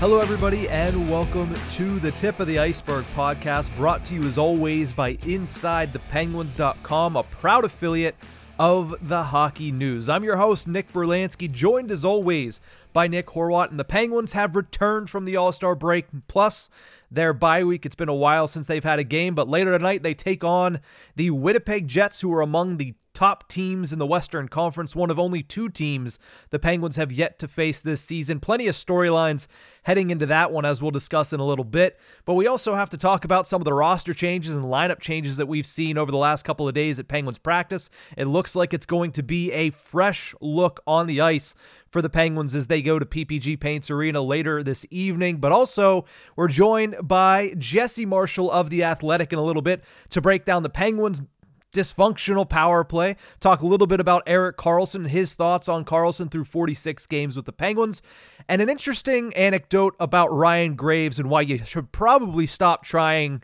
Hello, everybody, and welcome to the Tip of the Iceberg podcast, brought to you as always by InsideThePenguins.com, a proud affiliate of the Hockey News. I'm your host, Nick Brlansky, joined as always by Nick Horwat, and the Penguins have returned from the All Star break, plus their bye week. It's been a while since they've had a game, but later tonight they take on the Winnipeg Jets, who are among the top teams in the Western Conference, one of only two teams the Penguins have yet to face this season. Plenty of storylines heading into that one, as we'll discuss in a little bit. But we also have to talk about some of the roster changes and lineup changes that we've seen over the last couple of days at Penguins practice. It looks like it's going to be a fresh look on the ice for the Penguins as they go to PPG Paints Arena later this evening. But also, we're joined by Jesse Marshall of The Athletic in a little bit to break down the Penguins dysfunctional power play. Talk a little bit about Erik Karlsson, his thoughts on Karlsson through 46 games with the Penguins, and an interesting anecdote about Ryan Graves and why you should probably stop trying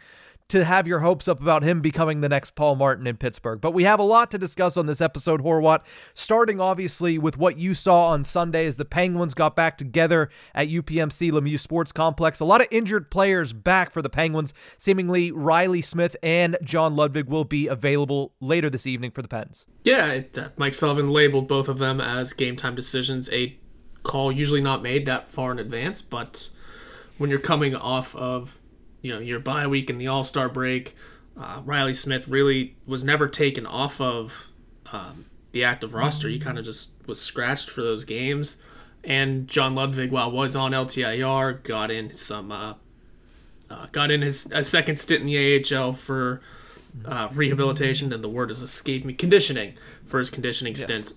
to have your hopes up about him becoming the next Paul Martin in Pittsburgh. But we have a lot to discuss on this episode, Horwat, starting obviously with what you saw on Sunday as the Penguins got back together at UPMC Lemieux Sports Complex. A lot of injured players back for the Penguins. Seemingly Riley Smith and John Ludwig will be available later this evening for the Pens. Yeah, it, uh, Mike Sullivan labeled both of them as game time decisions, a call usually not made that far in advance, but when you're coming off of you know your bye week and the All Star break. Uh, Riley Smith really was never taken off of um, the active roster. He kind of just was scratched for those games. And John Ludwig, while was on LTIR, got in some uh, uh, got in his a second stint in the AHL for uh, rehabilitation, and the word has escaped me. Conditioning for his conditioning yes. stint.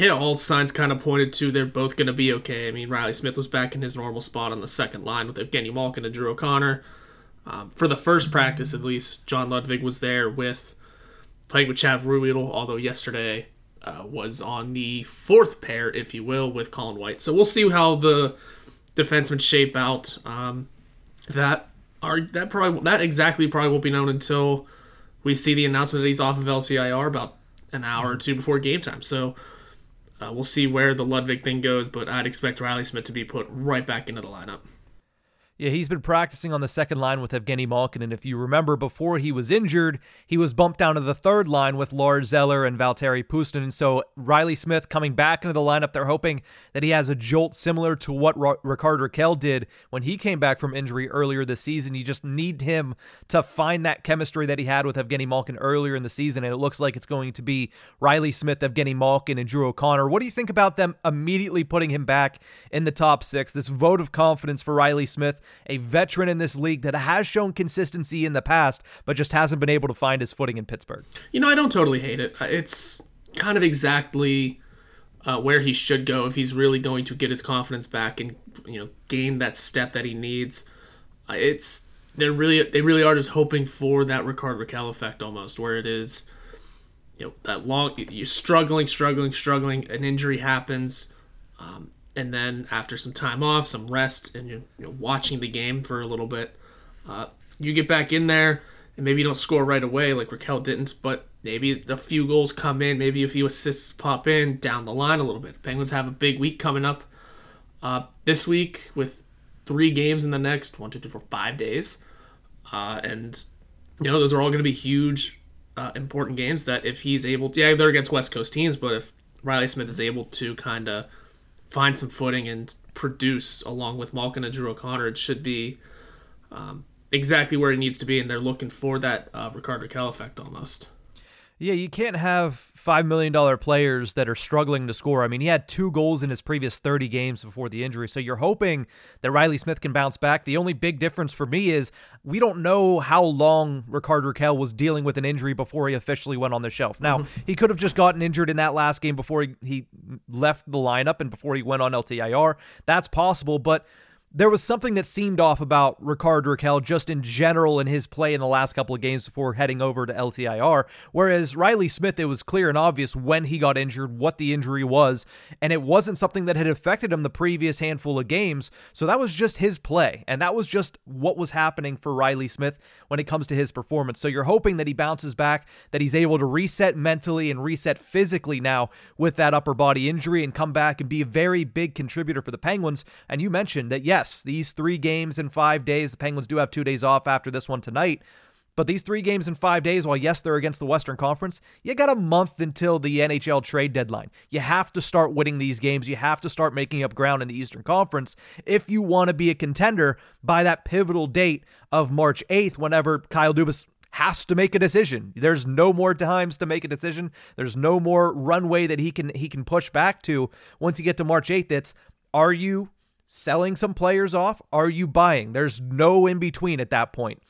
You know, all signs kind of pointed to they're both going to be okay. I mean, Riley Smith was back in his normal spot on the second line with Evgeny Malkin and Drew O'Connor. Um, for the first practice, at least, John Ludwig was there with playing with Chad Ruhwedel, although yesterday uh, was on the fourth pair, if you will, with Colin White. So we'll see how the defensemen shape out. Um, that are that probably that exactly probably won't be known until we see the announcement that he's off of LTIR about an hour or two before game time. So uh, we'll see where the Ludwig thing goes, but I'd expect Riley Smith to be put right back into the lineup. Yeah, he's been practicing on the second line with Evgeny Malkin, and if you remember, before he was injured, he was bumped down to the third line with Lars Eller and Valtteri Puustinen. So Riley Smith coming back into the lineup, they're hoping that he has a jolt similar to what R- Rickard Rakell did when he came back from injury earlier this season. You just need him to find that chemistry that he had with Evgeny Malkin earlier in the season, and it looks like it's going to be Riley Smith, Evgeny Malkin, and Drew O'Connor. What do you think about them immediately putting him back in the top six? This vote of confidence for Riley Smith a veteran in this league that has shown consistency in the past, but just hasn't been able to find his footing in Pittsburgh. You know, I don't totally hate it. It's kind of exactly uh, where he should go if he's really going to get his confidence back and you know gain that step that he needs. Uh, it's they're really they really are just hoping for that Rickard Rakell effect almost, where it is you know that long you're struggling, struggling, struggling, an injury happens. Um, and then after some time off, some rest, and you're you know, watching the game for a little bit, uh, you get back in there, and maybe you don't score right away like Rakell didn't, but maybe a few goals come in, maybe a few assists pop in down the line a little bit. Penguins have a big week coming up uh, this week with three games in the next one, two, three, four, five days, uh, and you know those are all going to be huge, uh, important games. That if he's able, to, yeah, they're against West Coast teams, but if Riley Smith is able to kind of find some footing and produce along with Malkin and Drew O'Connor, it should be um, exactly where it needs to be, and they're looking for that uh, Rickard Rakell effect almost. Yeah, you can't have $5 million players that are struggling to score. I mean, he had two goals in his previous 30 games before the injury. So you're hoping that Riley Smith can bounce back. The only big difference for me is we don't know how long Rickard Rakell was dealing with an injury before he officially went on the shelf. Now, mm-hmm. he could have just gotten injured in that last game before he, he left the lineup and before he went on LTIR. That's possible, but there was something that seemed off about Rickard Rakell just in general in his play in the last couple of games before heading over to LTIR. Whereas Riley Smith, it was clear and obvious when he got injured what the injury was, and it wasn't something that had affected him the previous handful of games. So that was just his play, and that was just what was happening for Riley Smith when it comes to his performance. So you're hoping that he bounces back, that he's able to reset mentally and reset physically now with that upper body injury and come back and be a very big contributor for the Penguins. And you mentioned that, yeah yes, these three games in five days, the Penguins do have two days off after this one tonight. But these three games in five days, while yes, they're against the Western Conference, you got a month until the NHL trade deadline. You have to start winning these games. You have to start making up ground in the Eastern Conference if you want to be a contender by that pivotal date of March 8th, whenever Kyle Dubas has to make a decision. There's no more times to make a decision. There's no more runway that he can he can push back to once you get to March 8th. It's are you selling some players off? Are you buying? There's no in between at that point.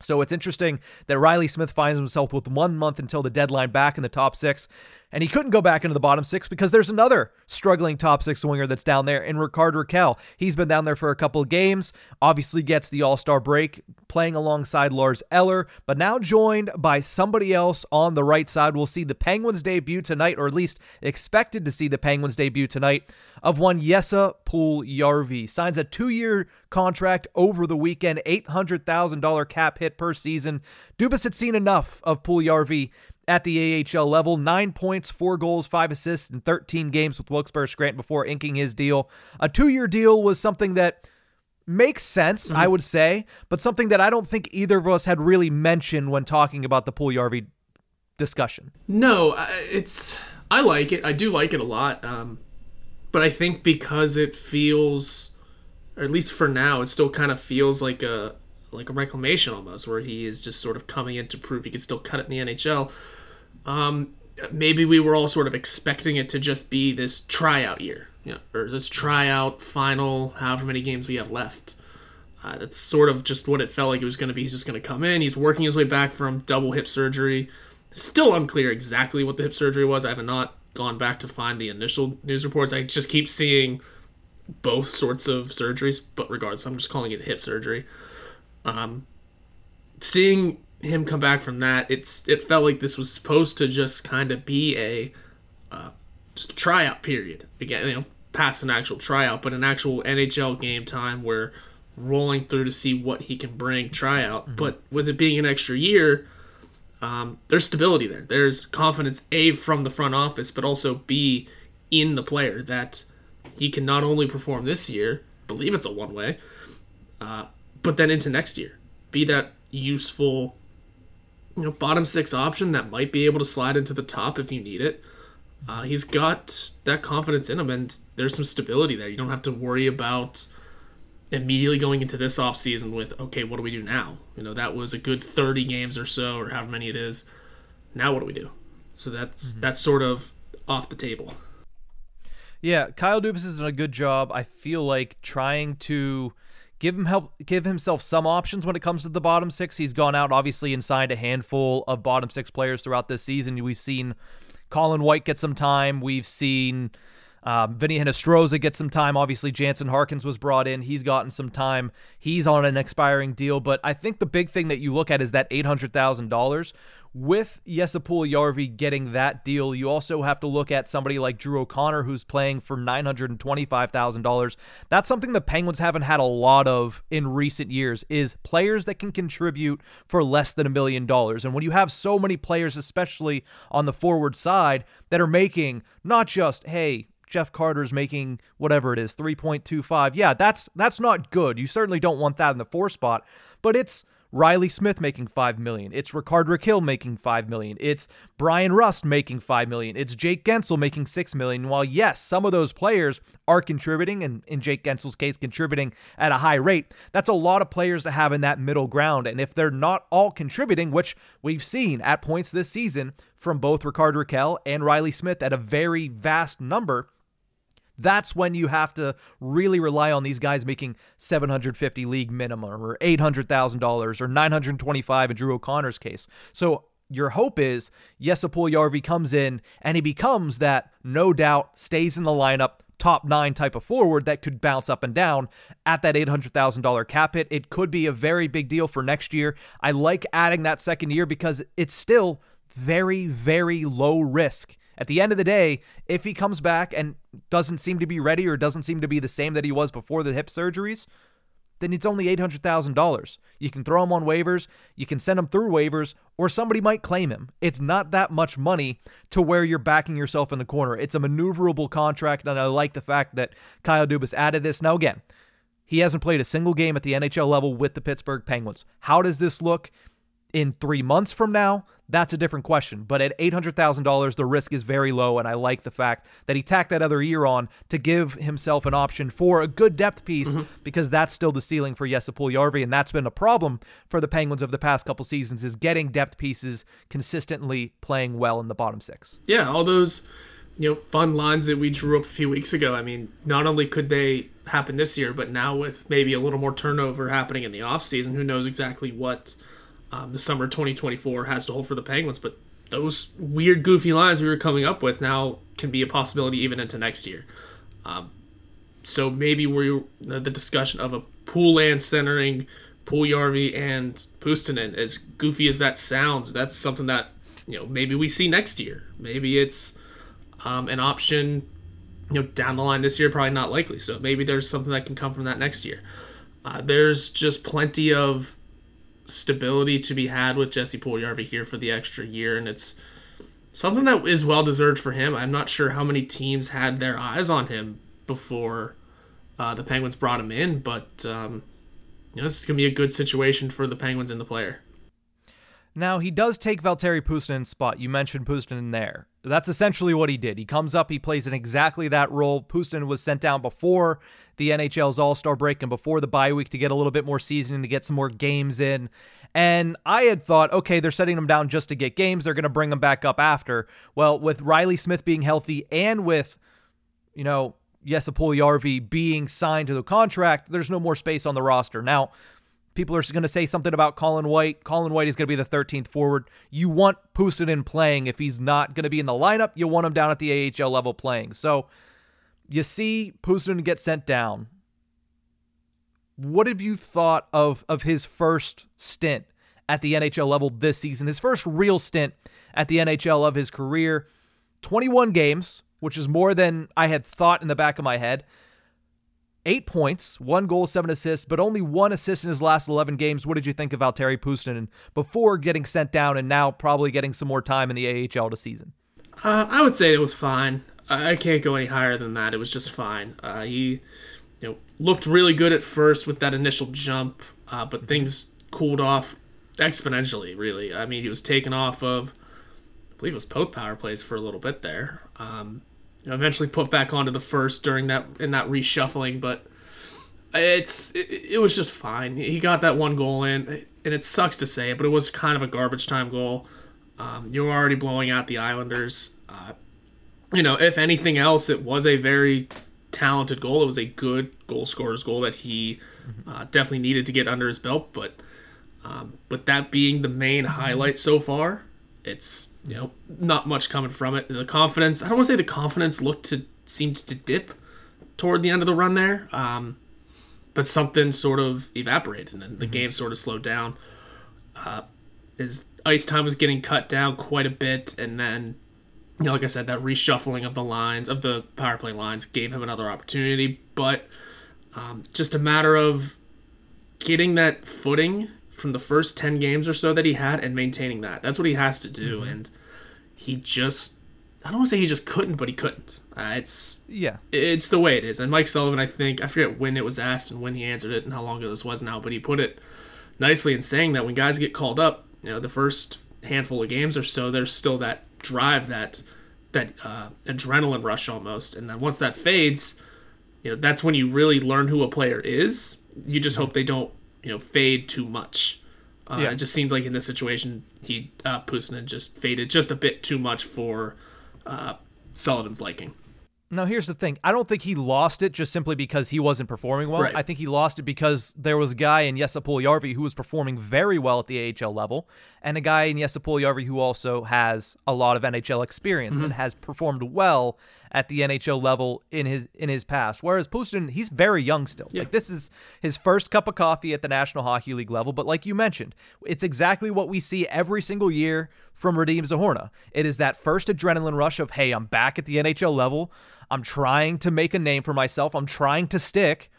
So it's interesting that Riley Smith finds himself with one month until the deadline back in the top six. And he couldn't go back into the bottom six because there's another struggling top six winger that's down there in Rickard Rakell. He's been down there for a couple of games, obviously gets the All Star break, playing alongside Lars Eller, but now joined by somebody else on the right side. We'll see the Penguins debut tonight, or at least expected to see the Penguins debut tonight, of one Jesse Puljujärvi. Signs a two year contract over the weekend, $800,000 cap hit per season. Dubas had seen enough of Puljujärvi at the AHL level. Nine points, four goals, five assists in 13 games with Wilkes-Barre Scranton before inking his deal. A two year deal was something that makes sense, mm-hmm. I would say, but something that I don't think either of us had really mentioned when talking about the Puljujärvi discussion. No, it's I like it. I do like it a lot. Um, but I think because it feels, or at least for now, it still kind of feels like a like a reclamation almost, where he is just sort of coming in to prove he can still cut it in the NHL. Um, maybe we were all sort of expecting it to just be this tryout year, you know, or this tryout final, however many games we have left. Uh, that's sort of just what it felt like it was going to be. He's just going to come in. He's working his way back from double hip surgery. Still unclear exactly what the hip surgery was. I have not gone back to find the initial news reports. I just keep seeing both sorts of surgeries, but regardless, I'm just calling it hip surgery. Um, seeing him come back from that, it's it felt like this was supposed to just kind of be a uh, just a tryout period again, you know, past an actual tryout, but an actual NHL game time where rolling through to see what he can bring tryout. Mm-hmm. But with it being an extra year, um, there's stability there. There's confidence a from the front office, but also b in the player that he can not only perform this year, believe it's a one way, uh, but then into next year, be that useful, you know, bottom six option that might be able to slide into the top if you need it. Uh, he's got that confidence in him, and there's some stability there. You don't have to worry about immediately going into this off season with, okay, what do we do now? You know, that was a good 30 games or so, or however many it is. Now what do we do? So that's mm-hmm. that's sort of off the table. Yeah, Kyle Dubas has done a good job. I feel like trying to give him help give himself some options when it comes to the bottom six. He's gone out obviously and signed a handful of bottom six players throughout this season. We've seen Colin White get some time. We've seen um, Vinny Hinostroza get some time. Obviously, Jansen Harkins was brought in. He's gotten some time. He's on an expiring deal. But I think the big thing that you look at is that $800,000 with Jesse Yarvi getting that deal, you also have to look at somebody like Drew O'Connor who's playing for $925,000. That's something the Penguins haven't had a lot of in recent years is players that can contribute for less than a million dollars. And when you have so many players especially on the forward side that are making not just, hey, Jeff Carter's making whatever it is, 3.25. Yeah, that's that's not good. You certainly don't want that in the four spot, but it's Riley Smith making 5 million. It's Rickard Rakell making 5 million. It's Bryan Rust making 5 million. It's Jake Guentzel making 6 million. While yes, some of those players are contributing and in Jake Guentzel's case contributing at a high rate, that's a lot of players to have in that middle ground. And if they're not all contributing, which we've seen at points this season from both Rickard Rakell and Riley Smith at a very vast number, that's when you have to really rely on these guys making 750 league minimum or $800,000 or 925 in Drew O'Connor's case. So your hope is Jesse Yarvi comes in and he becomes that no doubt stays in the lineup top nine type of forward that could bounce up and down at that $800,000 cap hit. It could be a very big deal for next year. I like adding that second year because it's still very, very low risk at the end of the day, if he comes back and doesn't seem to be ready or doesn't seem to be the same that he was before the hip surgeries, then it's only $800,000. You can throw him on waivers, you can send him through waivers, or somebody might claim him. It's not that much money to where you're backing yourself in the corner. It's a maneuverable contract, and I like the fact that Kyle Dubas added this. Now, again, He hasn't played a single game at the NHL level with the Pittsburgh Penguins. How does this look in three months from now? That's a different question. But at $800,000, the risk is very low. And I like the fact that he tacked that other year on to give himself an option for a good depth piece mm-hmm. because that's still the ceiling for Jesse Yarvi. And that's been a problem for the Penguins of the past couple seasons is getting depth pieces consistently playing well in the bottom six. Yeah, all those you know fun lines that we drew up a few weeks ago. I mean, not only could they happen this year, but now with maybe a little more turnover happening in the offseason, who knows exactly what – um, the summer 2024 has to hold for the Penguins. But those weird, goofy lines we were coming up with now can be a possibility even into next year. Um, so maybe we the discussion of a pool Poulin centering Puljujarvi and Puustinen, as goofy as that sounds, that's something that you know maybe we see next year. Maybe it's um, an option you know down the line this year, probably not likely. So maybe there's something that can come from that next year. Uh, there's just plenty of stability to be had with Jesse Puljujarvi here for the extra year, and it's something that is well deserved for him. I'm not sure how many teams had their eyes on him before uh, the Penguins brought him in, but um, you know, this is gonna be a good situation for the Penguins and the player. Now he does take Valtteri Puustinen's spot. You mentioned Puustinen there. That's essentially what he did. He comes up, he plays in exactly that role. Puustinen was sent down before the NHL's All Star break and before the bye week to get a little bit more seasoning, to get some more games in. And I had thought, okay, they're setting them down just to get games. They're going to bring them back up after. Well, with Riley Smith being healthy and with, you know, Jesse Puljujarvi being signed to the contract, there's no more space on the roster. Now, people are going to say something about Colin White. Colin White is going to be the 13th forward. You want Puustinen playing. If he's not going to be in the lineup, you want him down at the AHL level playing. So you see Puustinen get sent down. What have you thought of of his first stint at the NHL level this season? His first real stint at the NHL of his career. 21 games, which is more than I had thought in the back of my head eight points, one goal, seven assists, but only one assist in his last 11 games. What did you think of Valtteri Puustinen before getting sent down and now probably getting some more time in the AHL this season? Uh, I would say it was fine. I can't go any higher than that. It was just fine. Uh, he, you know, looked really good at first with that initial jump, uh, but things cooled off exponentially. Really, I mean, he was taken off of, I believe it was both power plays for a little bit there. Um, you know, eventually put back onto the first during that in that reshuffling, but it's it, it, was just fine. He got that one goal in, and it sucks to say it, but it was kind of a garbage time goal. Um, you were already blowing out the Islanders. Uh, you know, if anything else, it was a very talented goal. It was a good goal scorer's goal that he uh, definitely needed to get under his belt. But um, with that being the main highlight so far, it's you know not much coming from it. The confidence, I don't want to say the confidence looked to seemed to dip toward the end of the run there, um, but something sort of evaporated and the mm-hmm. game sort of slowed down. Uh, his ice time was getting cut down quite a bit, and then you know, like I said, that reshuffling of the lines of the power play lines gave him another opportunity, but um, just a matter of getting that footing from the first 10 games or so that he had and maintaining that. That's what he has to do. Mm-hmm. And he just, I don't want to say he just couldn't, but he couldn't. Uh, it's, yeah, it's the way it is. And Mike Sullivan, I think, I forget when it was asked and when he answered it and how long ago this was now, but he put it nicely in saying that when guys get called up, you know, the first handful of games or so, there's still that drive, that, that uh, adrenaline rush almost. And then once that fades, you know, that's when you really learn who a player is. You just hope they don't you know fade too much. Uh, yeah. It just seemed like in this situation, he uh, Puustinen just faded just a bit too much for uh, Sullivan's liking. Now, here's the thing. I don't think he lost it just simply because he wasn't performing well. Right. I think he lost it because there was a guy in Jesse Yarvi who was performing very well at the AHL level, and a guy in Jesse Yarvi who also has a lot of NHL experience mm-hmm. and has performed well at the NHL level in his in his past. Whereas Puustinen, he's very young still. Yeah. Like this is his first cup of coffee at the National Hockey League level. But like you mentioned, it's exactly what we see every single year from Radim Zohorna. It is that first adrenaline rush of, hey, I'm back at the NHL level. I'm trying to make a name for myself. I'm trying to stick.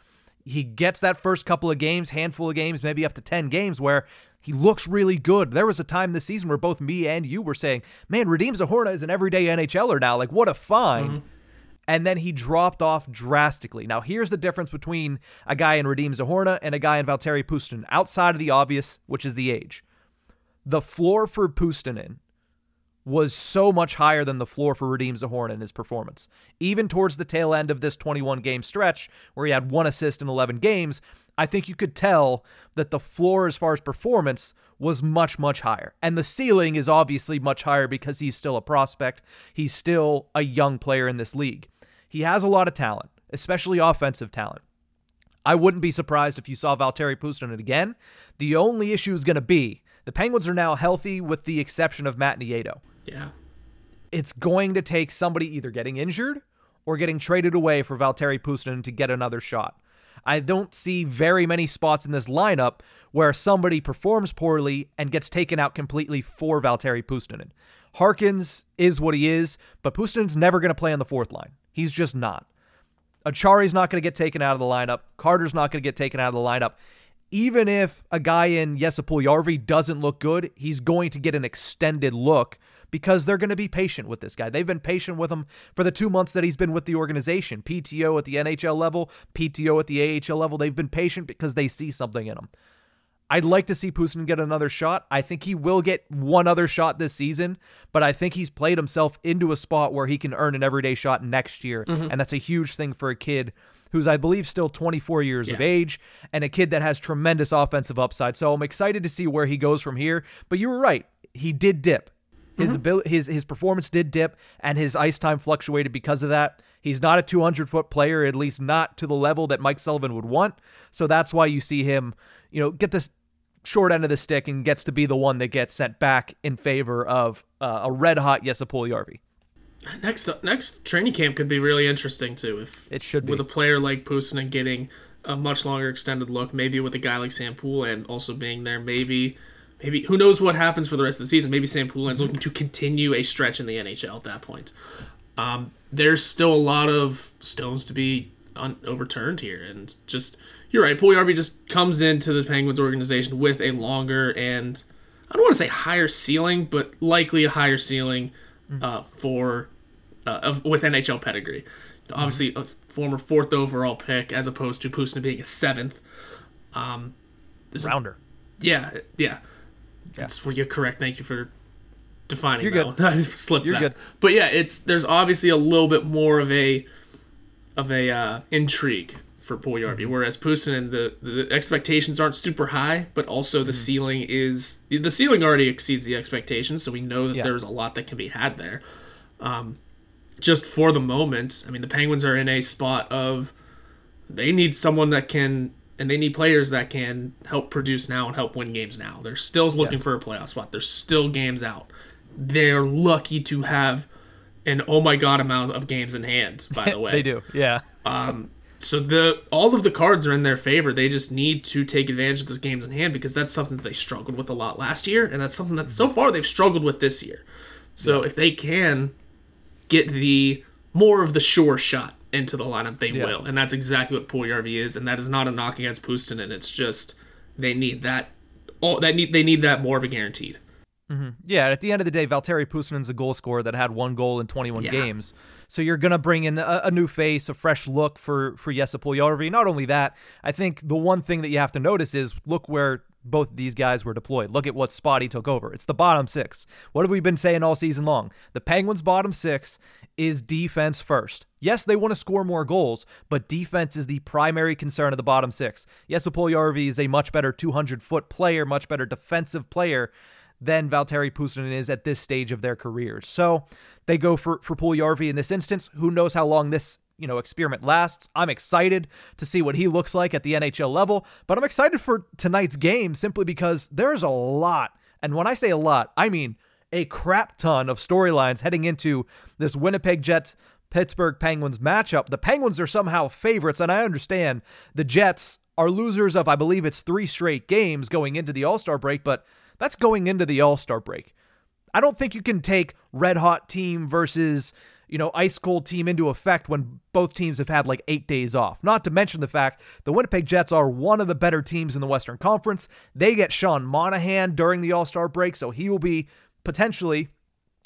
He gets that first couple of games, handful of games, maybe up to 10 games where he looks really good. There was a time this season where both me and you were saying, man, Radim Zohorna is an everyday NHLer now. Like, what a find. Mm-hmm. and then he dropped off drastically. Now, here's the difference between a guy in Radim Zohorna and a guy in Valtteri Puustinen, outside of the obvious, which is the age. The floor for Puustinen was so much higher than the floor for Radim Zohorna in his performance. Even towards the tail end of this 21 game stretch, where he had one assist in 11 games, I think you could tell that the floor as far as performance was much, much higher. And the ceiling is obviously much higher because he's still a prospect. He's still a young player in this league. He has a lot of talent, especially offensive talent. I wouldn't be surprised if you saw Valtteri Puustinen again. The only issue is going to be the Penguins are now healthy with the exception of Matt Nieto. Yeah. It's going to take somebody either getting injured or getting traded away for Valtteri Puustinen to get another shot. I don't see very many spots in this lineup where somebody performs poorly and gets taken out completely for Valtteri Puustinen. Harkins is what he is, but Puustinen's never going to play on the fourth line. He's just not. Acciari's not going to get taken out of the lineup. Carter's not going to get taken out of the lineup even if a guy in Jesse Puljujarvi doesn't look good, he's going to get an extended look because they're going to be patient with this guy. They've been patient with him for the two months that he's been with the organization. PTO at the NHL level, PTO at the AHL level. They've been patient because they see something in him. I'd like to see Pusin get another shot. I think he will get one other shot this season, but I think he's played himself into a spot where he can earn an everyday shot next year. Mm-hmm. And that's a huge thing for a kid who's, I believe, still 24 years yeah. of age, and a kid that has tremendous offensive upside. So I'm excited to see where he goes from here. But you were right. He did dip. His mm-hmm. ability, his his performance did dip, and his ice time fluctuated because of that. He's not a 200 foot player, at least not to the level that Mike Sullivan would want. So that's why you see him, you know, get this short end of the stick and gets to be the one that gets sent back in favor of uh, a red hot Jesse Puljujarvi. Next next training camp could be really interesting too. If it should be. with a player like Puustinen getting a much longer extended look, maybe with a guy like Sam and also being there, maybe maybe who knows what happens for the rest of the season. Maybe Sam Poulin's looking to continue a stretch in the NHL at that point. Um, there's still a lot of stones to be un- overturned here, and just you're right. Puljujarvi just comes into the Penguins organization with a longer and I don't want to say higher ceiling, but likely a higher ceiling uh, for uh, of, with NHL pedigree. Obviously, a former fourth overall pick as opposed to Pustin being a seventh. Um, Rounder. Yeah, yeah, That's where you're correct. Thank you for defining you're that good. one. I slipped you're that. good. But yeah, it's there's obviously a little bit more of a of a uh, intrigue for Puljujarvi, mm-hmm. whereas Pusin the the expectations aren't super high, but also the mm-hmm. ceiling is the ceiling already exceeds the expectations, so we know that yeah. there's a lot that can be had there. Um, just for the moment, I mean, the Penguins are in a spot of they need someone that can and they need players that can help produce now and help win games now. They're still looking yeah. for a playoff spot. There's still games out. They're lucky to have an oh my god amount of games in hand. By the way, they do. Yeah. Um, so the all of the cards are in their favor. They just need to take advantage of those games in hand because that's something that they struggled with a lot last year, and that's something that so far they've struggled with this year. So yeah. if they can get the more of the sure shot into the lineup, they yeah. will, and that's exactly what Puljujarvi is. And that is not a knock against Puustinen. It's just they need that. Oh, that need they need that more of a guaranteed. Mm-hmm. Yeah, at the end of the day, Valteri Valtteri Puustinen's a goal scorer that had one goal in 21 yeah. games. So you're going to bring in a, a, new face, a fresh look for for Jesse. Not only that, I think the one thing that you have to notice is look where both these guys were deployed. Look at what Spotty took over. It's the bottom six. What have we been saying all season long? The Penguins' bottom six is defense first. Yes, they want to score more goals, but defense is the primary concern of the bottom six. Jesse Puljujarvi is a much better 200 foot player, much better defensive player than Valtteri Puustinen is at this stage of their careers. So they go for for Puljujarvi in this instance. Who knows how long this you know experiment lasts? I'm excited to see what he looks like at the NHL level, but I'm excited for tonight's game simply because there's a lot, and when I say a lot, I mean a crap ton of storylines heading into this Winnipeg Jets Pittsburgh Penguins matchup. The Penguins are somehow favorites, and I understand the Jets are losers of, I believe it's three straight games going into the All Star break, but that's going into the All Star break. I don't think you can take red hot team versus, you know, ice cold team into effect when both teams have had like eight days off. Not to mention the fact the Winnipeg Jets are one of the better teams in the Western Conference. They get Sean Monahan during the All Star break, so he will be potentially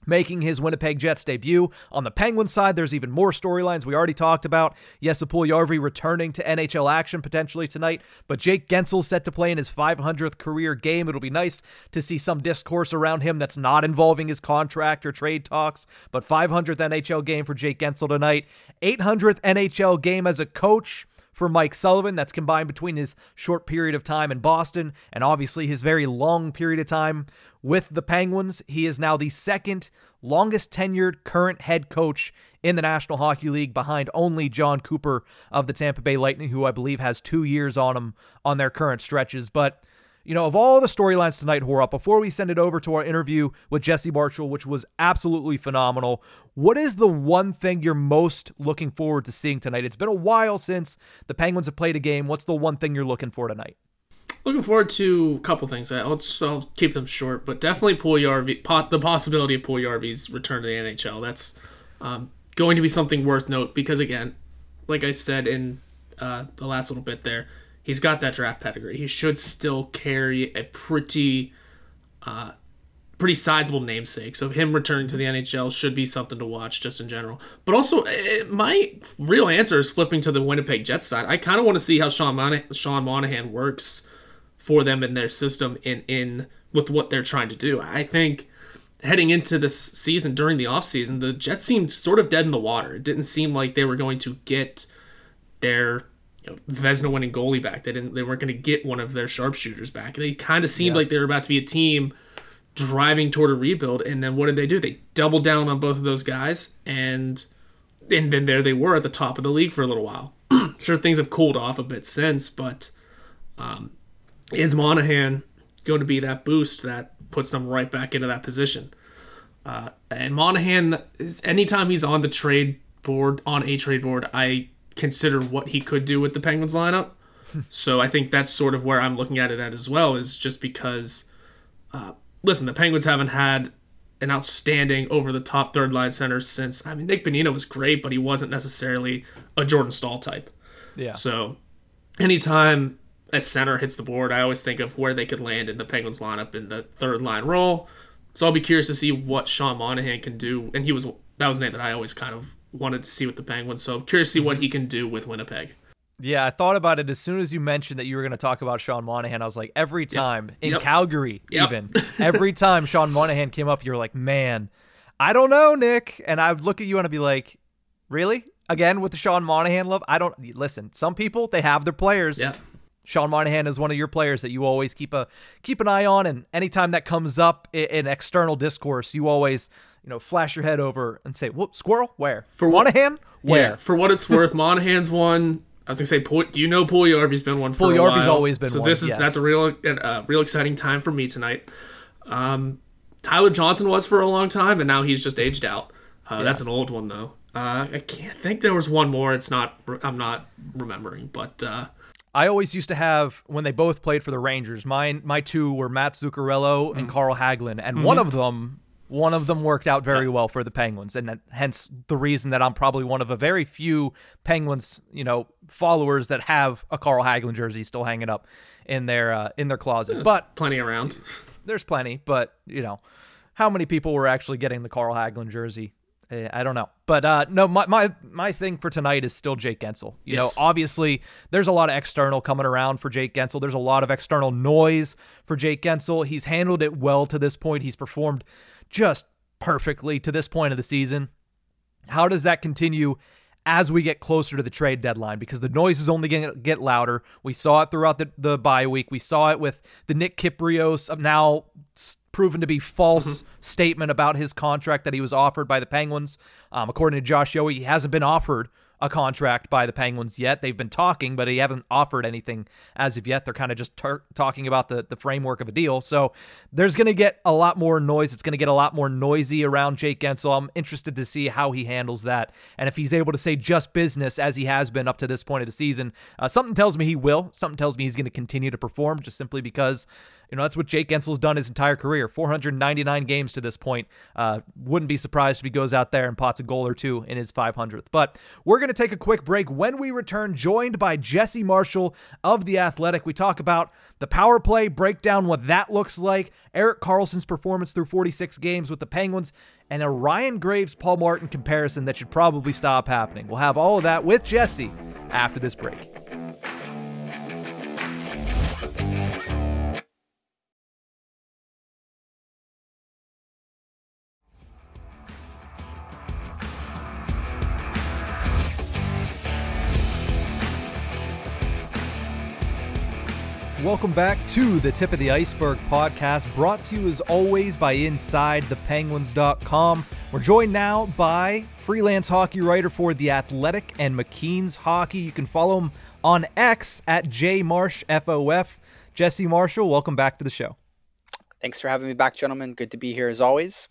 making his Winnipeg Jets debut. On the Penguins side, there's even more storylines we already talked about. Jesse Yarvi returning to NHL action potentially tonight, but Jake Guentzel set to play in his 500th career game. It'll be nice to see some discourse around him that's not involving his contract or trade talks, but 500th NHL game for Jake Guentzel tonight. 800th NHL game as a coach for Mike Sullivan. That's combined between his short period of time in Boston and obviously his very long period of time with the Penguins. He is now the second longest tenured current head coach in the National Hockey League behind only Jon Cooper of the Tampa Bay Lightning, who I believe has two years on him on their current stretches. But you know, of all the storylines tonight, Horup, before we send it over to our interview with Jesse Marshall, which was absolutely phenomenal, what is the one thing you're most looking forward to seeing tonight? It's been a while since the Penguins have played a game. What's the one thing you're looking for tonight? Looking forward to a couple things. I'll, I'll keep them short, but definitely Puljujarvi, the possibility of Puljujarvi's return to the NHL. That's um, going to be something worth note because, again, like I said in uh, the last little bit there, he's got that draft pedigree. He should still carry a pretty, uh, pretty sizable namesake. So him returning to the NHL should be something to watch just in general. But also, it, my real answer is flipping to the Winnipeg Jets side. I kind of want to see how Sean, Mon- Sean Monahan works for them in their system in in with what they're trying to do. I think heading into this season during the offseason, the Jets seemed sort of dead in the water. It didn't seem like they were going to get their you know, Vezina winning goalie back. They didn't. They weren't going to get one of their sharpshooters back. They kind of seemed yeah. like they were about to be a team driving toward a rebuild. And then what did they do? They doubled down on both of those guys, and and then there they were at the top of the league for a little while. sure, things have cooled off a bit since, but um, is Monahan going to be that boost that puts them right back into that position? Uh, and Monahan, is anytime he's on the trade board, on a trade board, I consider what he could do with the Penguins lineup. so I think that's sort of where I'm looking at it at as well, is just because, uh, listen, the Penguins haven't had an outstanding over the top third line center since, I mean, Nick Bonino was great, but he wasn't necessarily a Jordan Staal type. Yeah. So anytime a center hits the board, I always think of where they could land in the Penguins lineup in the third line role. So I'll be curious to see what Sean Monahan can do. And he was that was a name that I always kind of wanted to see with the Penguins. So I'm curious to see what he mhm. can do with Winnipeg. Yeah, I thought about it as soon as you mentioned that you were going to talk about Sean Monahan. I was like, every time yep. in yep. Calgary, yep. even every time Sean Monahan came up, you're like, man, I don't know, Nick. And I would look at you and I'd be like, really? Again with the Sean Monahan love? I don't listen. Some people they have their players. Yeah. Sean Monahan is one of your players that you always keep a keep an eye on, and anytime that comes up in, in external discourse, you always you know flash your head over and say, "Whoop, squirrel, where for Monahan? Where yeah, for what it's worth, Monahan's one. I was gonna say, you know, Puljujarvi's been one for Puljujarvi's a while. always been so one. this is yes. that's a real uh, real exciting time for me tonight. Um, Tyler Johnson was for a long time, and now he's just aged out. Uh, yeah. That's an old one though. Uh, I can't think there was one more. It's not. I'm not remembering, but uh, I always used to have when they both played for the Rangers. Mine, my two were Matt Zuccarello mm. and Carl Hagelin, and mm-hmm. one of them, one of them worked out very yeah. well for the Penguins, and that, hence the reason that I'm probably one of a very few Penguins, you know, followers that have a Carl Hagelin jersey still hanging up in their uh, in their closet. There's but plenty around. There's plenty, but you know, how many people were actually getting the Carl Hagelin jersey? Eh, I don't know. But uh, no, my, my my thing for tonight is still Jake Guentzel. You yes. know, obviously there's a lot of external coming around for Jake Guentzel. There's a lot of external noise for Jake Guentzel. He's handled it well to this point. He's performed just perfectly to this point of the season. How does that continue as we get closer to the trade deadline? Because the noise is only going to get louder. We saw it throughout the, the bye week. We saw it with the Nick Kypreos now proven to be false mm-hmm. statement about his contract that he was offered by the Penguins. Um, according to Josh Yohe, he hasn't been offered a contract by the Penguins yet. They've been talking, but he haven't offered anything as of yet. They're kind of just talking about the, the framework of a deal. So there's going to get a lot more noise. It's going to get a lot more noisy around Jake Guentzel. I'm interested to see how he handles that. And if he's able to say just business as he has been up to this point of the season, uh, something tells me he will. Something tells me he's going to continue to perform just simply because you know, that's what Jake Guentzel's done his entire career 499 games to this point. Uh, wouldn't be surprised if he goes out there and pots a goal or two in his 500th. But we're going to take a quick break. When we return, joined by Jesse Marshall of The Athletic, we talk about the power play, break down what that looks like, Erik Karlsson's performance through 46 games with the Penguins, and a Ryan Graves Paul Martin comparison that should probably stop happening. We'll have all of that with Jesse after this break. Welcome back to the Tip of the Iceberg podcast, brought to you as always by InsideThePenguins.com. We're joined now by freelance hockey writer for The Athletic and McKeen's Hockey. You can follow him on X at JMarshFOF. Jesse Marshall, welcome back to the show. Thanks for having me back, gentlemen. Good to be here as always.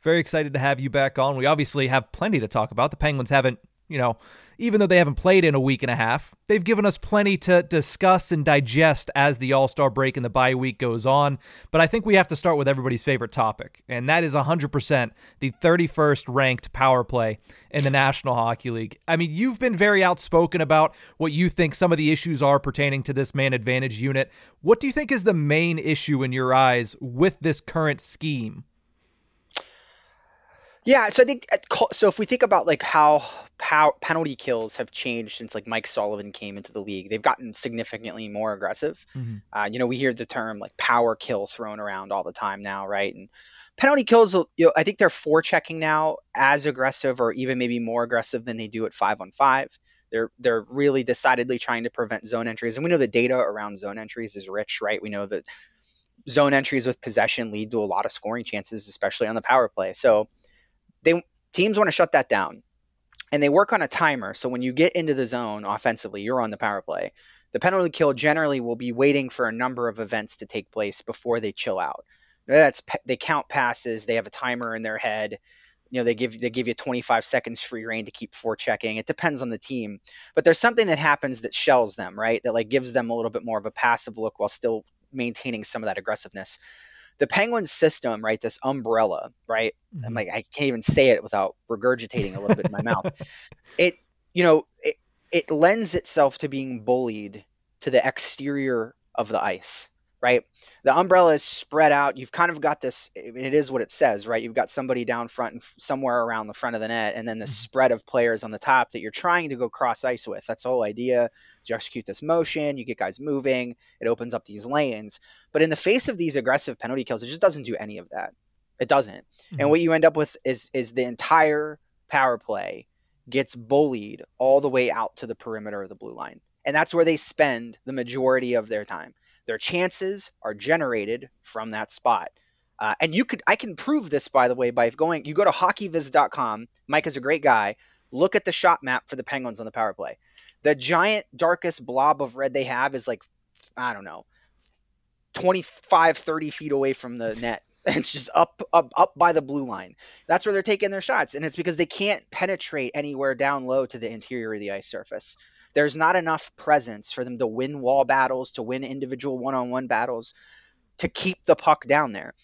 Very excited to have you back on. We obviously have plenty to talk about. The Penguins haven't you know, even though they haven't played in a week and a half, they've given us plenty to discuss and digest as the All Star break and the bye week goes on. But I think we have to start with everybody's favorite topic, and that is 100% the 31st ranked power play in the National Hockey League. I mean, you've been very outspoken about what you think some of the issues are pertaining to this man advantage unit. What do you think is the main issue in your eyes with this current scheme? Yeah, so I think so. If we think about like how how penalty kills have changed since like Mike Sullivan came into the league, they've gotten significantly more aggressive. Mm-hmm. Uh, you know, we hear the term like power kill thrown around all the time now, right? And penalty kills, you know, I think they're forechecking now as aggressive or even maybe more aggressive than they do at five on five. They're they're really decidedly trying to prevent zone entries, and we know the data around zone entries is rich, right? We know that zone entries with possession lead to a lot of scoring chances, especially on the power play. So they teams want to shut that down and they work on a timer. So when you get into the zone offensively, you're on the power play. The penalty kill generally will be waiting for a number of events to take place before they chill out. That's they count passes. They have a timer in their head. You know they give they give you 25 seconds free reign to keep forechecking. It depends on the team, but there's something that happens that shells them, right? That like gives them a little bit more of a passive look while still maintaining some of that aggressiveness the Penguins system, right? This umbrella, right? Mm-hmm. I'm like, I can't even say it without regurgitating a little bit in my mouth. It, you know, it, it lends itself to being bullied to the exterior of the ice right? The umbrella is spread out. You've kind of got this. It is what it says, right? You've got somebody down front and somewhere around the front of the net, and then the mm-hmm. spread of players on the top that you're trying to go cross ice with. That's the whole idea. You execute this motion, you get guys moving. It opens up these lanes. But in the face of these aggressive penalty kills, it just doesn't do any of that. It doesn't. Mm-hmm. And what you end up with is is the entire power play gets bullied all the way out to the perimeter of the blue line. And that's where they spend the majority of their time. Their chances are generated from that spot. Uh, and you could, I can prove this, by the way, by going, you go to hockeyviz.com. Mike is a great guy. Look at the shot map for the Penguins on the power play. The giant, darkest blob of red they have is like, I don't know, 25, 30 feet away from the net. It's just up, up, up by the blue line. That's where they're taking their shots, and it's because they can't penetrate anywhere down low to the interior of the ice surface there's not enough presence for them to win wall battles, to win individual one on one battles, to keep the puck down there.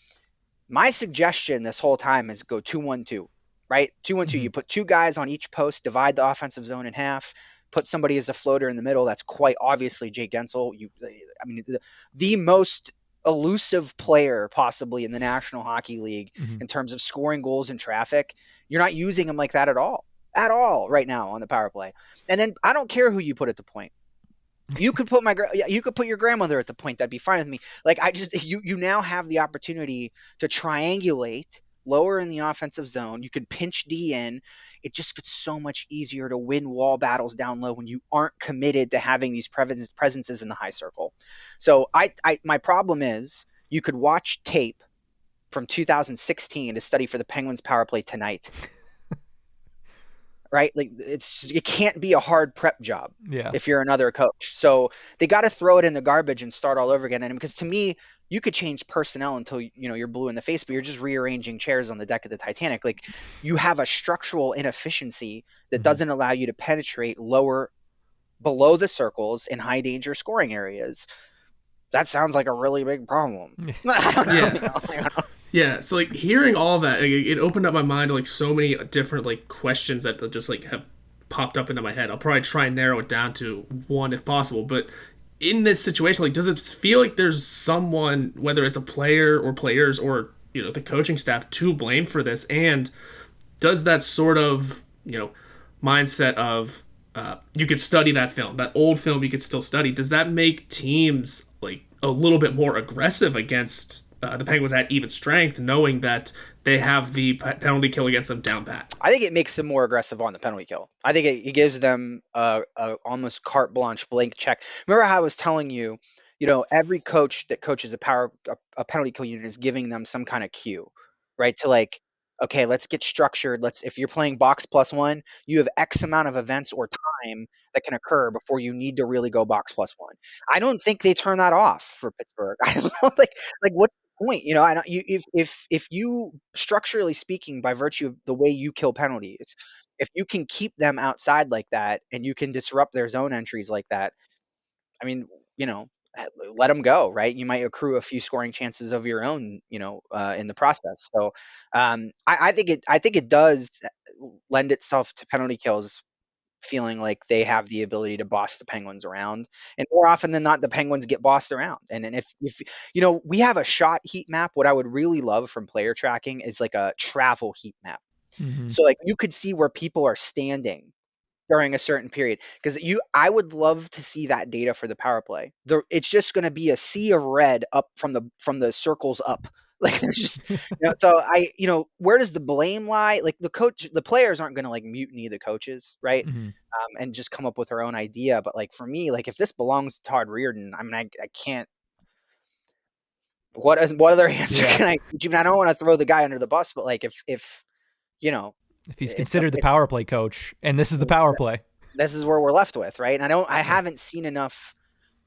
My suggestion this whole time is go 2 1 2, right? 2 1 2. You put two guys on each post, divide the offensive zone in half, put somebody as a floater in the middle. That's quite obviously Jake Guentzel. You, I mean, the, the most elusive player possibly in the National Hockey League mm-hmm. in terms of scoring goals in traffic. You're not using him like that at all at all right now on the power play. And then I don't care who you put at the point. You could put my you could put your grandmother at the point. That'd be fine with me. Like I just you you now have the opportunity to triangulate lower in the offensive zone. You can pinch D in. It just gets so much easier to win wall battles down low when you aren't committed to having these presences in the high circle. So I, I my problem is you could watch tape from 2016 to study for the Penguins power play tonight right? Like it's it can't be a hard prep job yeah. if you're another coach. So they got to throw it in the garbage and start all over again. And because to me, you could change personnel until you know you're blue in the face, but you're just rearranging chairs on the deck of the Titanic. Like you have a structural inefficiency that mm-hmm. doesn't allow you to penetrate lower below the circles in high danger scoring areas. That sounds like a really big problem. yeah. Yeah, so like hearing all that, like, it opened up my mind to like so many different like questions that just like have popped up into my head. I'll probably try and narrow it down to one if possible. But in this situation, like, does it feel like there's someone, whether it's a player or players or you know the coaching staff, to blame for this? And does that sort of you know mindset of uh, you could study that film, that old film you could still study. Does that make teams like a little bit more aggressive against uh, the Penguins at even strength, knowing that they have the penalty kill against them down pat? I think it makes them more aggressive on the penalty kill. I think it, it gives them a, a almost carte blanche blank check. Remember how I was telling you, you know, every coach that coaches a power a, a penalty kill unit is giving them some kind of cue, right? To like okay, let's get structured. Let's if you're playing box plus one, you have X amount of events or time that can occur before you need to really go box plus one. I don't think they turn that off for Pittsburgh. I don't know, like like what's point? You know, I don't you if if if you structurally speaking, by virtue of the way you kill penalties, if you can keep them outside like that and you can disrupt their zone entries like that, I mean, you know, let them go, right? You might accrue a few scoring chances of your own, you know, uh, in the process. So um, I, I, think it, I think it does uh, lend itself to penalty kills, feeling like they have the ability to boss the Penguins around, and more often than not, the Penguins get bossed around. And, and if, if you know, we have a shot heat map. What I would really love from player tracking is like a travel heat map. Mm-hmm. So like you could see where people are standing during a certain period because you I would love to see that data for the power play. The, it's just going to be a sea of red up from the from the circles up. Like there's just you know, so I you know where does the blame lie? Like the coach, the players aren't going to like mutiny the coaches, right? Mm-hmm. Um, and just come up with their own idea. But like for me, like if this belongs to Todd Reirden, I mean I, I can't. What is what other answer yeah. can I? I don't want to throw the guy under the bus, but like if if you know if he's considered the power play coach, and this is the power play. This is where we're left with, right? And I don't, I haven't seen enough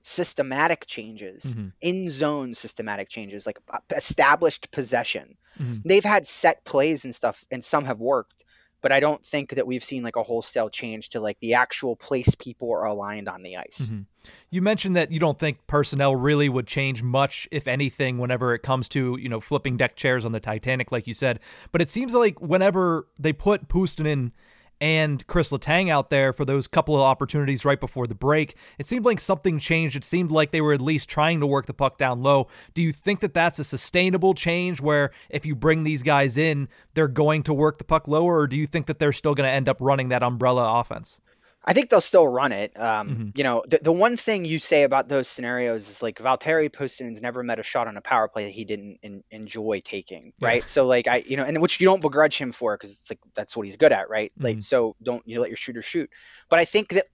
systematic changes mm-hmm. in zone systematic changes like uh, established possession mm-hmm. they've had set plays and stuff and some have worked but I don't think that we've seen like a wholesale change to like the actual place people are aligned on the ice. Mm-hmm. You mentioned that you don't think personnel really would change much, if anything, whenever it comes to you know flipping deck chairs on the Titanic, like you said. But it seems like whenever they put Puustinen and Chris Letang out there for those couple of opportunities right before the break. It seemed like something changed. It seemed like they were at least trying to work the puck down low. Do you think that that's a sustainable change where if you bring these guys in, they're going to work the puck lower, or do you think that they're still going to end up running that umbrella offense? I think they'll still run it. Um, mm-hmm. You know, the, the one thing you say about those scenarios is like Valtteri Puustinen's never met a shot on a power play that he didn't in, enjoy taking, right? Yeah. So like I, you know, and which you don't begrudge him for because it's like that's what he's good at, right? Mm-hmm. Like so, don't you know, let your shooter shoot. But I think that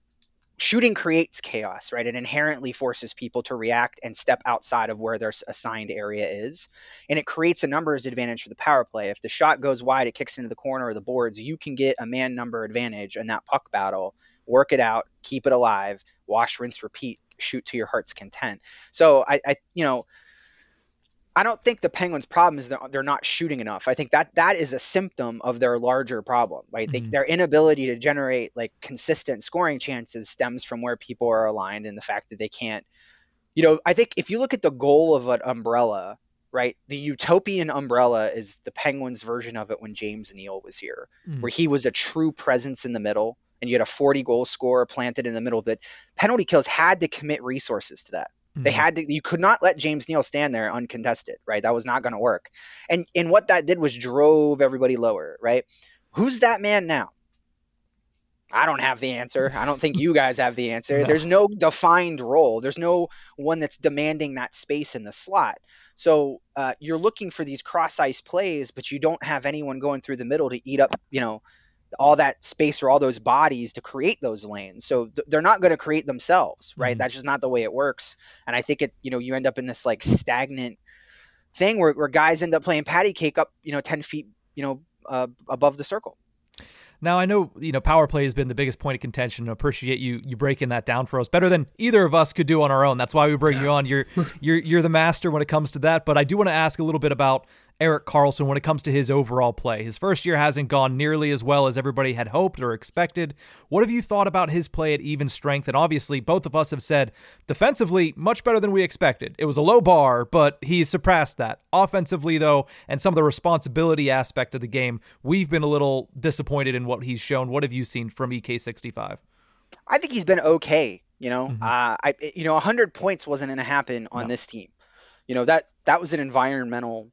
shooting creates chaos, right? It inherently forces people to react and step outside of where their assigned area is. And it creates a numbers advantage for the power play. If the shot goes wide, it kicks into the corner of the boards, you can get a man number advantage in that puck battle work it out, keep it alive, wash, rinse, repeat, shoot to your heart's content. So I, I you know, I don't think the Penguins' problem is they're not shooting enough. I think that that is a symptom of their larger problem, right? Mm-hmm. They, their inability to generate like consistent scoring chances stems from where people are aligned and the fact that they can't. You know, I think if you look at the goal of an umbrella, right? The utopian umbrella is the Penguins' version of it when James Neal was here, mm-hmm. where he was a true presence in the middle and you had a 40 goal scorer planted in the middle that penalty kills had to commit resources to that. Mm-hmm. They had to you could not let James Neal stand there uncontested, right? That was not going to work. And and what that did was drove everybody lower, right? Who's that man now? I don't have the answer. I don't think you guys have the answer. No. There's no defined role. There's no one that's demanding that space in the slot. So uh, you're looking for these cross ice plays, but you don't have anyone going through the middle to eat up, you know, all that space or all those bodies to create those lanes. So th- they're not going to create themselves, right? Mm-hmm. That's just not the way it works. And I think it, you know, you end up in this like stagnant thing where, where guys end up playing patty cake up, you know, 10 feet, you know, uh, above the circle. Now I know you know power play has been the biggest point of contention. I appreciate you you breaking that down for us better than either of us could do on our own. That's why we bring yeah. you on. You're you're you're the master when it comes to that. But I do want to ask a little bit about Erik Karlsson when it comes to his overall play. His first year hasn't gone nearly as well as everybody had hoped or expected. What have you thought about his play at even strength? And obviously, both of us have said defensively, much better than we expected. It was a low bar, but he's surpassed that. Offensively, though, and some of the responsibility aspect of the game, we've been a little disappointed in what he's shown. What have you seen from EK65? I think he's been okay. You know, mm-hmm. uh, I you know, 100 points wasn't going to happen on no. this team. You know that that was an environmental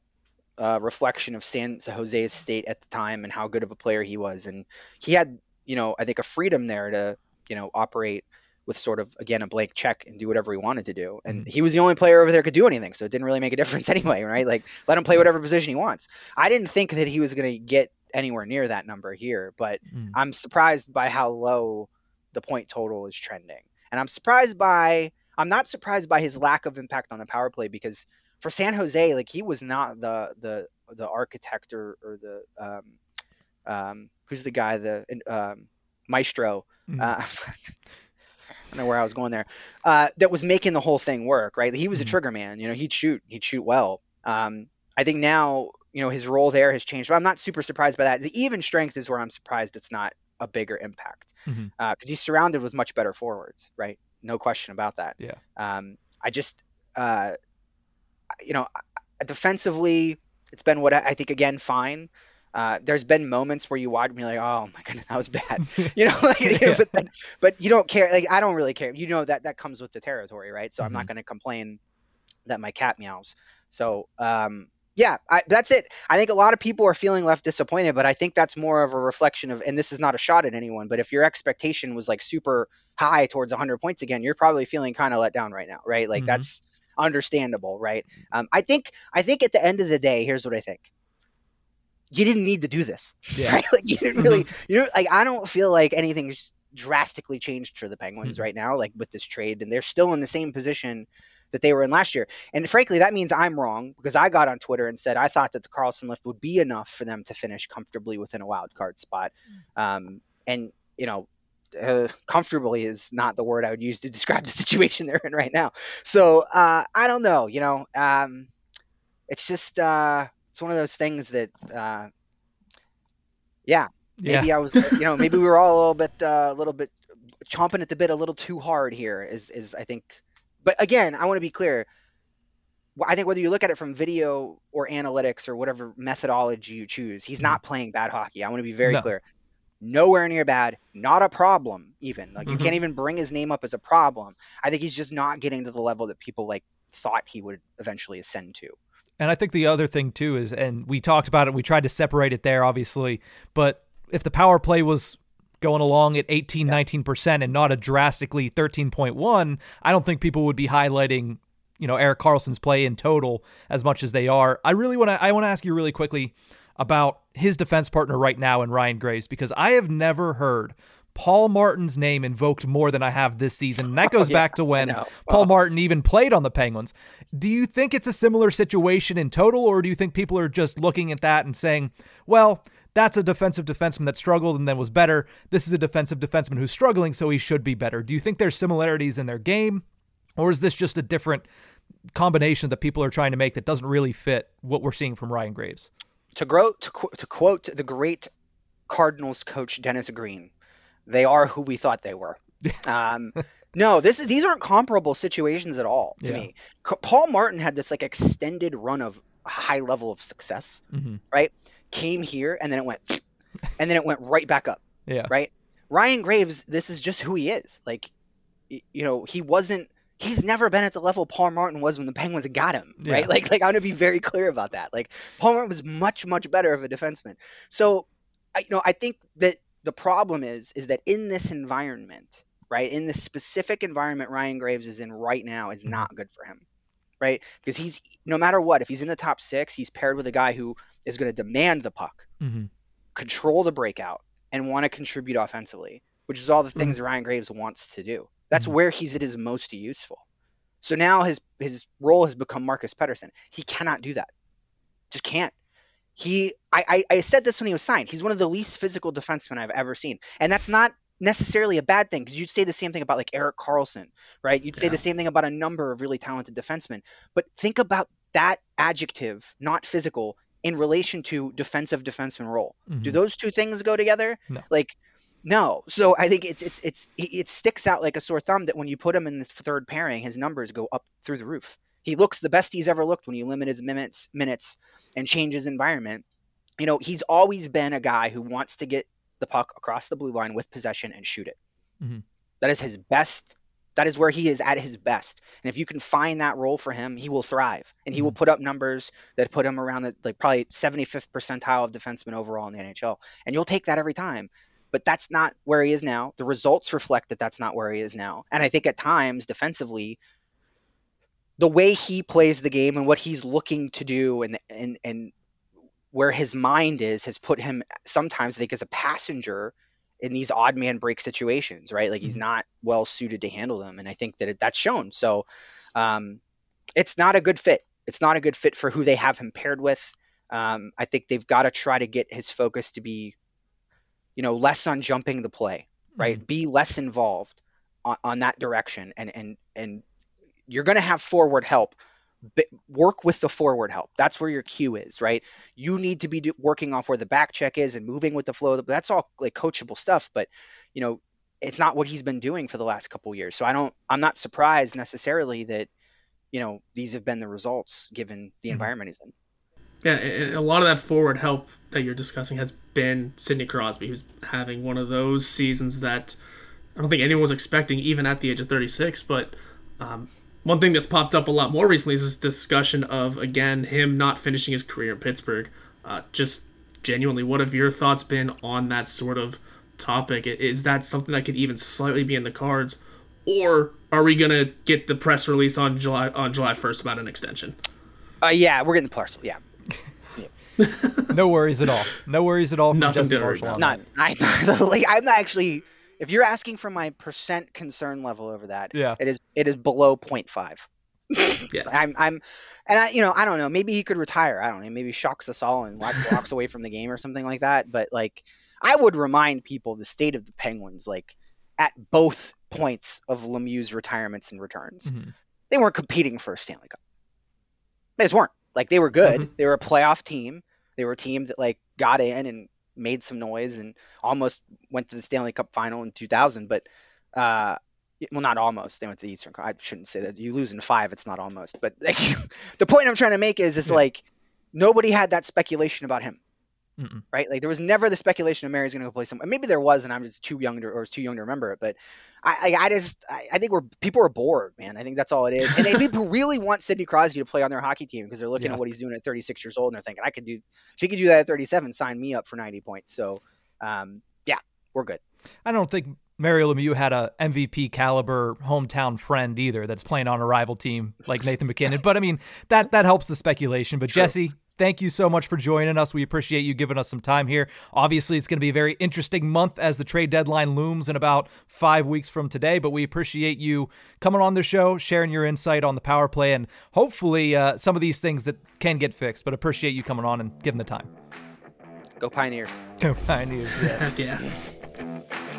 uh, reflection of San Jose's state at the time and how good of a player he was. And he had, you know, I think a freedom there to, you know, operate with sort of again a blank check and do whatever he wanted to do. And mm-hmm. he was the only player over there could do anything, so it didn't really make a difference anyway, right? Like let him play whatever position he wants. I didn't think that he was going to get anywhere near that number here, but mm-hmm. I'm surprised by how low the point total is trending. And I'm surprised by I'm not surprised by his lack of impact on the power play because for San Jose, like he was not the the the architect or, or the um, um, who's the guy the um, maestro. Mm-hmm. Uh, I don't know where I was going there. Uh, that was making the whole thing work, right? He was mm-hmm. a trigger man. You know, he'd shoot, he'd shoot well. Um, I think now, you know, his role there has changed, but I'm not super surprised by that. The even strength is where I'm surprised it's not a bigger impact because mm-hmm. uh, he's surrounded with much better forwards, right? No question about that. Yeah. Um, I just, uh, you know, defensively, it's been what I think again fine. Uh, there's been moments where you watch me like, oh my goodness, that was bad, you know, like, you know but, then, but, you don't care. Like I don't really care. You know that that comes with the territory, right? So mm-hmm. I'm not mm-hmm. going to complain that my cat meows. So um, yeah, I, that's it. I think a lot of people are feeling left disappointed, but I think that's more of a reflection of, and this is not a shot at anyone, but if your expectation was like super high towards 100 points again, you're probably feeling kind of let down right now, right? Like mm-hmm. that's understandable, right? Um, I think I think at the end of the day, here's what I think. You didn't need to do this, yeah. right? Like you didn't really, mm-hmm. you know, like I don't feel like anything's drastically changed for the Penguins mm-hmm. right now, like with this trade, and they're still in the same position that they were in last year. And frankly, that means I'm wrong because I got on Twitter and said I thought that the Karlsson lift would be enough for them to finish comfortably within a wild card spot. Mm. Um, and you know, uh, comfortably is not the word I would use to describe the situation they're in right now. So uh, I don't know. You know, um, it's just uh, it's one of those things that, uh, yeah, maybe yeah. I was, you know, maybe we were all a little bit, uh, a little bit chomping at the bit a little too hard here. Is is I think, but again, I want to be clear. I think whether you look at it from video or analytics or whatever methodology you choose, he's mm-hmm. not playing bad hockey. I want to be very no. clear nowhere near bad, not a problem even. Like mm-hmm. you can't mm-hmm. even bring his name up as a problem. I think he's just not getting to the level that people like thought he would eventually ascend to. And I think the other thing too is and we talked about it, we tried to separate it there obviously, but if the power play was going along at 18 yeah. 19% and not a drastically 13.1, I don't think people would be highlighting you know Erik Karlsson's play in total as much as they are. I really want to I want to ask you really quickly about his defense partner right now in Ryan Graves because I have never heard Paul Martin's name invoked more than I have this season. And that goes oh, yeah, back to when Paul Martin even played on the Penguins. Do you think it's a similar situation in total, or do you think people are just looking at that and saying, well, that's a defensive defenseman that struggled and then was better. This is a defensive defenseman who's struggling, so he should be better. Do you think there's similarities in their game, or is this just a different combination that people are trying to make that doesn't really fit what we're seeing from Ryan Graves? To grow to, to quote the great Cardinals coach Dennis Green, they are who we thought they were. Um, no, this is these aren't comparable situations at all to yeah. me. Paul Martin had this like extended run of high level of success, mm-hmm. right? Came here and then it went, and then it went right back up. Yeah. Right. Ryan Graves, this is just who he is. Like, you know, he wasn't he's never been at the level Paul Martin was when the Penguins got him, right? Yeah. Like, like I want to be very clear about that. Like, Paul Martin was much, much better of a defenseman. So, I, you know, I think that the problem is, is that in this environment, right, in this specific environment Ryan Graves is in right now, is mm-hmm. not good for him, right? Because he's no matter what, if he's in the top six, he's paired with a guy who is going to demand the puck, mm-hmm. control the breakout, and want to contribute offensively, which is all the things mm-hmm. Ryan Graves wants to do. That's mm-hmm. where he's at his most useful. So now his his role has become Marcus Pettersson. He cannot do that. Just can't. He I, I, I said this when he was signed. He's one of the least physical defensemen I've ever seen. And that's not necessarily a bad thing because you'd say the same thing about like Erik Karlsson, right? You'd say yeah. the same thing about a number of really talented defensemen. But think about that adjective, not physical, in relation to defensive defenseman role. Mhm. Do those two things go together? No. Like, no. So I think it's it's it's it sticks out like a sore thumb that when you put him in the third pairing, his numbers go up through the roof. He looks the best he's ever looked when you limit his minutes minutes and change his environment. You know, he's always been a guy who wants to get the puck across the blue line with possession and shoot it. Mhm. That is his best. That is where he is at his best. And if you can find that role for him, he will thrive, and he will put up numbers that put him around the like probably 75th percentile of defensemen overall in the NHL, and you'll take that every time. But that's not where he is now. The results reflect that that's not where he is now. And I think at times defensively, the way he plays the game and what he's looking to do and and and where his mind is has put him sometimes I think as a passenger in these odd man break situations, right? Like he's Mhm. not well suited to handle them, and I think that it, that's shown. So, um, it's not a good fit. It's not a good fit for who they have him paired with. Um, I think they've got to try to get his focus to be, you know, less on jumping the play, right? Be less involved on, on that direction, and and and you're going to have forward help. But work with the forward help. That's where your cue is, right? You need to be do, working off where the back check is and moving with the flow. That's all like coachable stuff, but you know, it's not what he's been doing for the last couple years. So I don't, I'm not surprised necessarily that, you know, these have been the results given the Mhm. environment he's in. Yeah, and a lot of that forward help that you're discussing has been Sidney Crosby, who's having one of those seasons that I don't think anyone was expecting, even at the age of 36. But um, one thing that's popped up a lot more recently is this discussion of, again, him not finishing his career in Pittsburgh. Uh, just genuinely, what have your thoughts been on that sort of topic? Is that something that could even slightly be in the cards? Or are we going to get the press release on July on July 1st about an extension? Uh, yeah, we're getting the parcel. Yeah, No worries at all. No worries at all. From Nothing to worry Marshall not, I, like, I'm not actually. If you're asking for my percent concern level over that, Yeah. it is it is below 0.5. Yeah. I'm I'm and I you know I don't know maybe he could retire I don't know maybe shocks us all and walk, walks away from the game or something like that but like I would remind people the state of the Penguins like at both points of Lemieux's retirements and returns Mhm. they weren't competing for a Stanley Cup they just weren't like they were good Mhm. they were a playoff team they were a team that like got in and made some noise and almost went to the Stanley Cup final in 2000 but uh well, not almost. They went to the Eastern. I shouldn't say that. You lose in five, it's not almost. But like, the point I'm trying to make is, it's Yeah. like nobody had that speculation about him, Mm-mm. right? Like there was never the speculation of Mary's going to go play somewhere. Maybe there was, and I'm just too young to, or was too young to remember it. But I, I, I just, I, I think we're people are bored, man. I think that's all it is. And they, people really want Sidney Crosby to play on their hockey team because they're looking Yeah. at what he's doing at 36 years old, and they're thinking, I could do. If he could do that at 37, sign me up for 90 points. So, um, yeah, we're good. I don't think Mario Lemieux had a MVP caliber hometown friend either that's playing on a rival team like Nathan MacKinnon. But I mean that that helps the speculation. But Jesse, thank you so much for joining us. We appreciate you giving us some time here. Obviously, it's going to be a very interesting month as the trade deadline looms in about five weeks from today. But we appreciate you coming on the show, sharing your insight on the power play, and hopefully uh, some of these things that can get fixed. But appreciate you coming on and giving the time. Go Pioneers. Go Pioneers, yeah. Heck yeah.